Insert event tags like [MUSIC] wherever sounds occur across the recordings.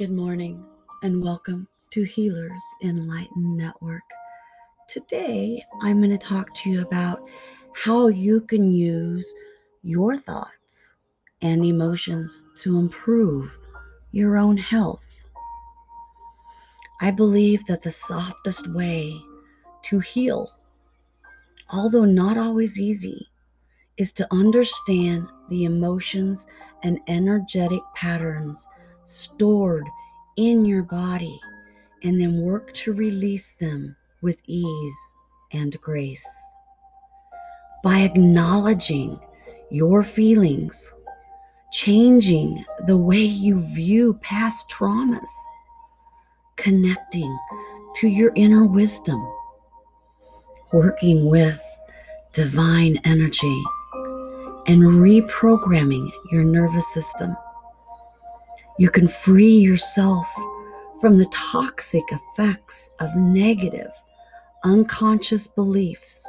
Good morning and welcome to Healers Enlightened Network. Today, I'm going to talk to you about how you can use your thoughts and emotions to improve your own health. I believe that the softest way to heal, although not always easy, is to understand the emotions and energetic patterns stored in your body and then work to release them with ease and grace. By acknowledging your feelings, changing the way you view past traumas, connecting to your inner wisdom, working with divine energy, and reprogramming your nervous system you can free yourself from the toxic effects of negative, unconscious beliefs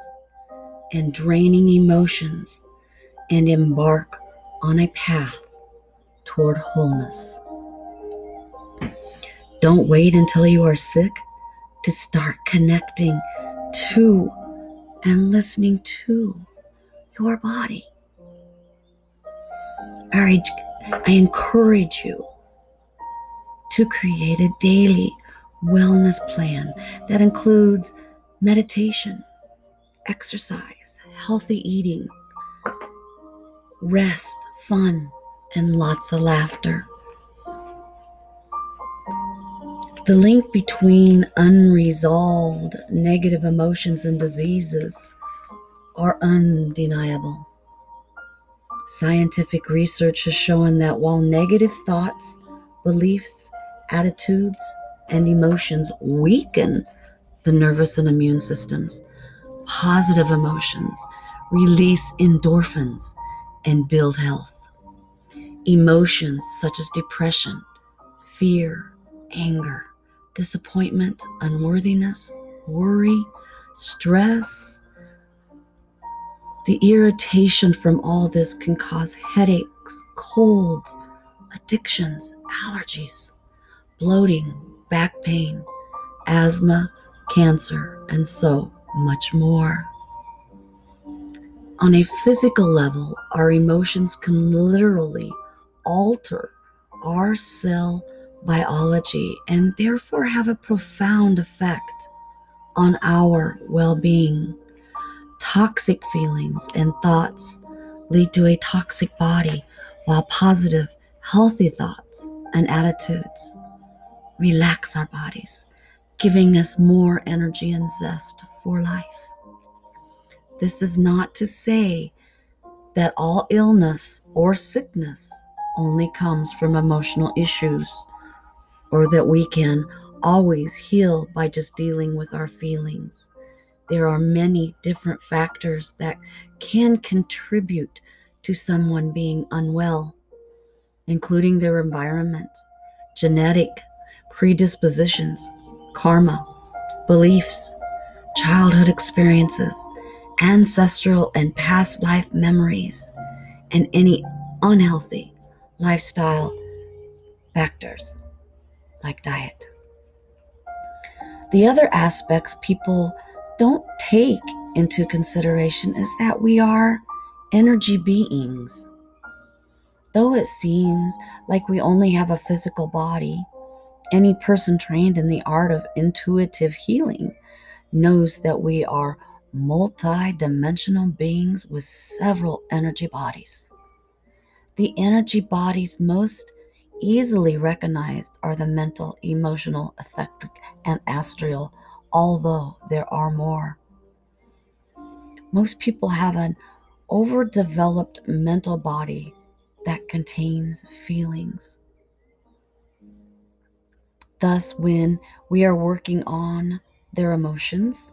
and draining emotions and embark on a path toward wholeness. Don't wait until you are sick to start connecting to and listening to your body. I, I encourage you to create a daily wellness plan that includes meditation, exercise, healthy eating, rest, fun, and lots of laughter. The link between unresolved negative emotions and diseases are undeniable. Scientific research has shown that while negative thoughts, beliefs, attitudes, and emotions weaken the nervous and immune systems. Positive emotions release endorphins and build health. Emotions such as depression, fear, anger, disappointment, unworthiness, worry, stress, the irritation from all this can cause headaches, colds, addictions, allergies, bloating, back pain, asthma, cancer, and so much more. On a physical level, our emotions can literally alter our cell biology and therefore have a profound effect on our well being. Toxic feelings and thoughts lead to a toxic body, while positive, healthy thoughts and attitudes relax our bodies, giving us more energy and zest for life. This is not to say that all illness or sickness only comes from emotional issues or that we can always heal by just dealing with our feelings. There are many different factors that can contribute to someone being unwell, including their environment, genetic predispositions, karma, beliefs, childhood experiences, ancestral and past life memories, and any unhealthy lifestyle factors like diet. The other aspects people don't take into consideration is that we are energy beings. Though it seems like we only have a physical body, any person trained in the art of intuitive healing knows that we are multi-dimensional beings with several energy bodies. The energy bodies most easily recognized are the mental, emotional, etheric, and astral, although there are more. Most people have an overdeveloped mental body that contains feelings. Thus, when we are working on their emotions,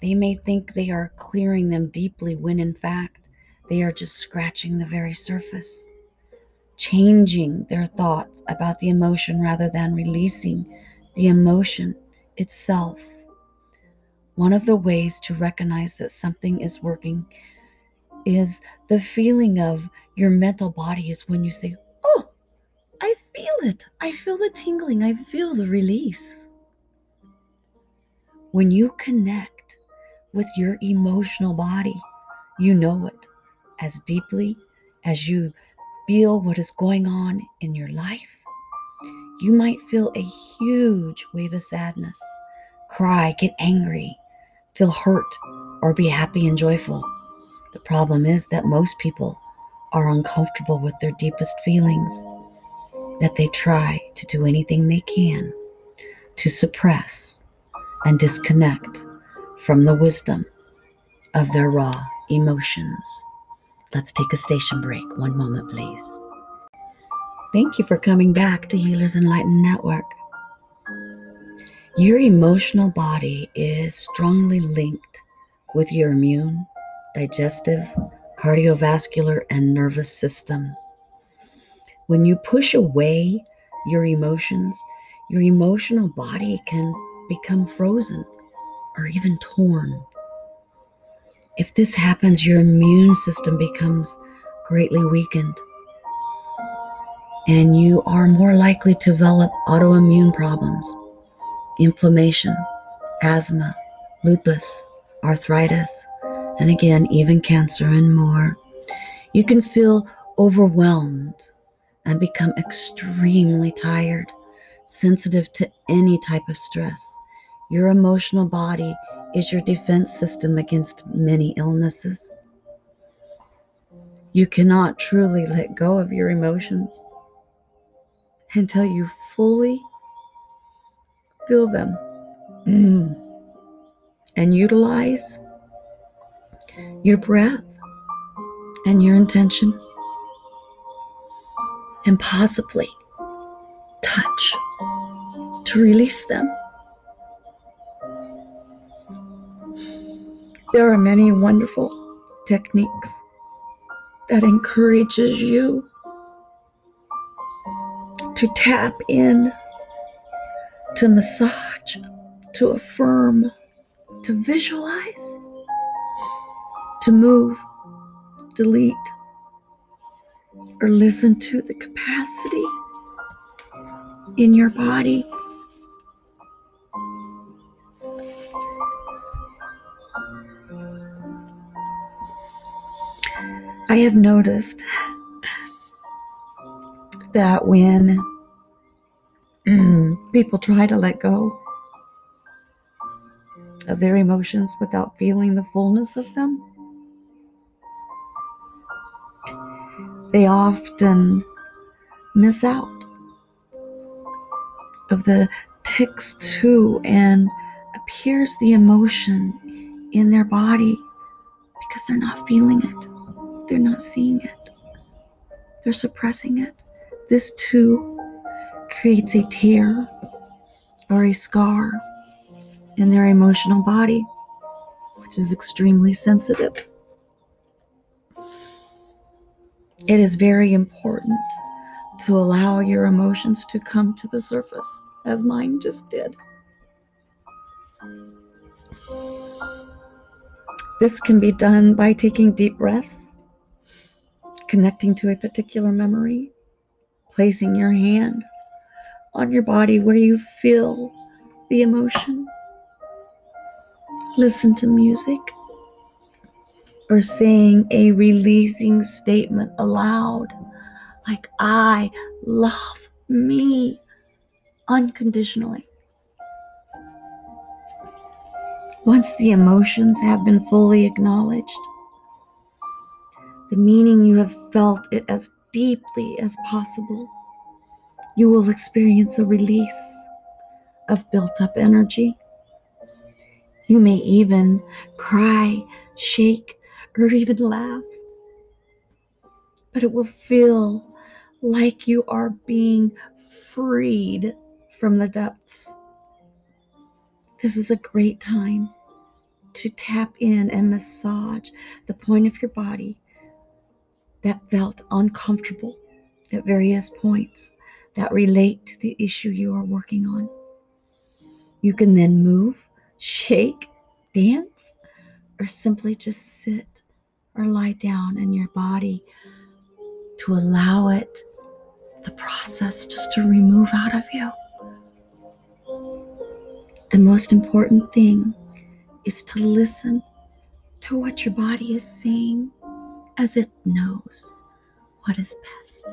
they may think they are clearing them deeply when in fact they are just scratching the very surface, changing their thoughts about the emotion rather than releasing the emotion itself. One of the ways to recognize that something is working is the feeling of your mental body is when you say, it. I feel the tingling. I feel the release. When you connect with your emotional body, you know it as deeply as you feel what is going on in your life. You might feel a huge wave of sadness, cry, get angry, feel hurt, or be happy and joyful. The problem is that most people are uncomfortable with their deepest feelings, that they try to do anything they can to suppress and disconnect from the wisdom of their raw emotions. Let's take a station break. One moment, please. Thank you for coming back to Healers Enlightened Network. Your emotional body is strongly linked with your immune, digestive, cardiovascular, and nervous system. When you push away your emotions, your emotional body can become frozen or even torn. If this happens, your immune system becomes greatly weakened and you are more likely to develop autoimmune problems, inflammation, asthma, lupus, arthritis, and again, even cancer and more. You can feel overwhelmed and become extremely tired, sensitive to any type of stress. Your emotional body is your defense system against many illnesses. You cannot truly let go of your emotions until you fully feel them [CLEARS THROAT] and utilize your breath and your intention and possibly touch to release them. There are many wonderful techniques that encourages you to tap in, to massage, to affirm, to visualize, to move, delete, or listen to the capacity in your body. I have noticed that when [CLEARS THROAT] people try to let go of their emotions without feeling the fullness of them, they often miss out of the ticks too and appears the emotion in their body because they're not feeling it. They're not seeing it. They're suppressing it. This too creates a tear or a scar in their emotional body, which is extremely sensitive. It is very important to allow your emotions to come to the surface, as mine just did. This can be done by taking deep breaths, connecting to a particular memory, placing your hand on your body where you feel the emotion. Listen to music or saying a releasing statement aloud, like, I love me unconditionally. Once the emotions have been fully acknowledged, the meaning you have felt it as deeply as possible, you will experience a release of built up energy. You may even cry, shake, or even laugh. But it will feel like you are being freed from the depths. This is a great time to tap in and massage the point of your body that felt uncomfortable at various points that relate to the issue you are working on. You can then move, shake, dance, or simply just sit or lie down in your body to allow it the process just to remove out of you. The most important thing is to listen to what your body is saying as it knows what is best.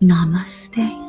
Namaste.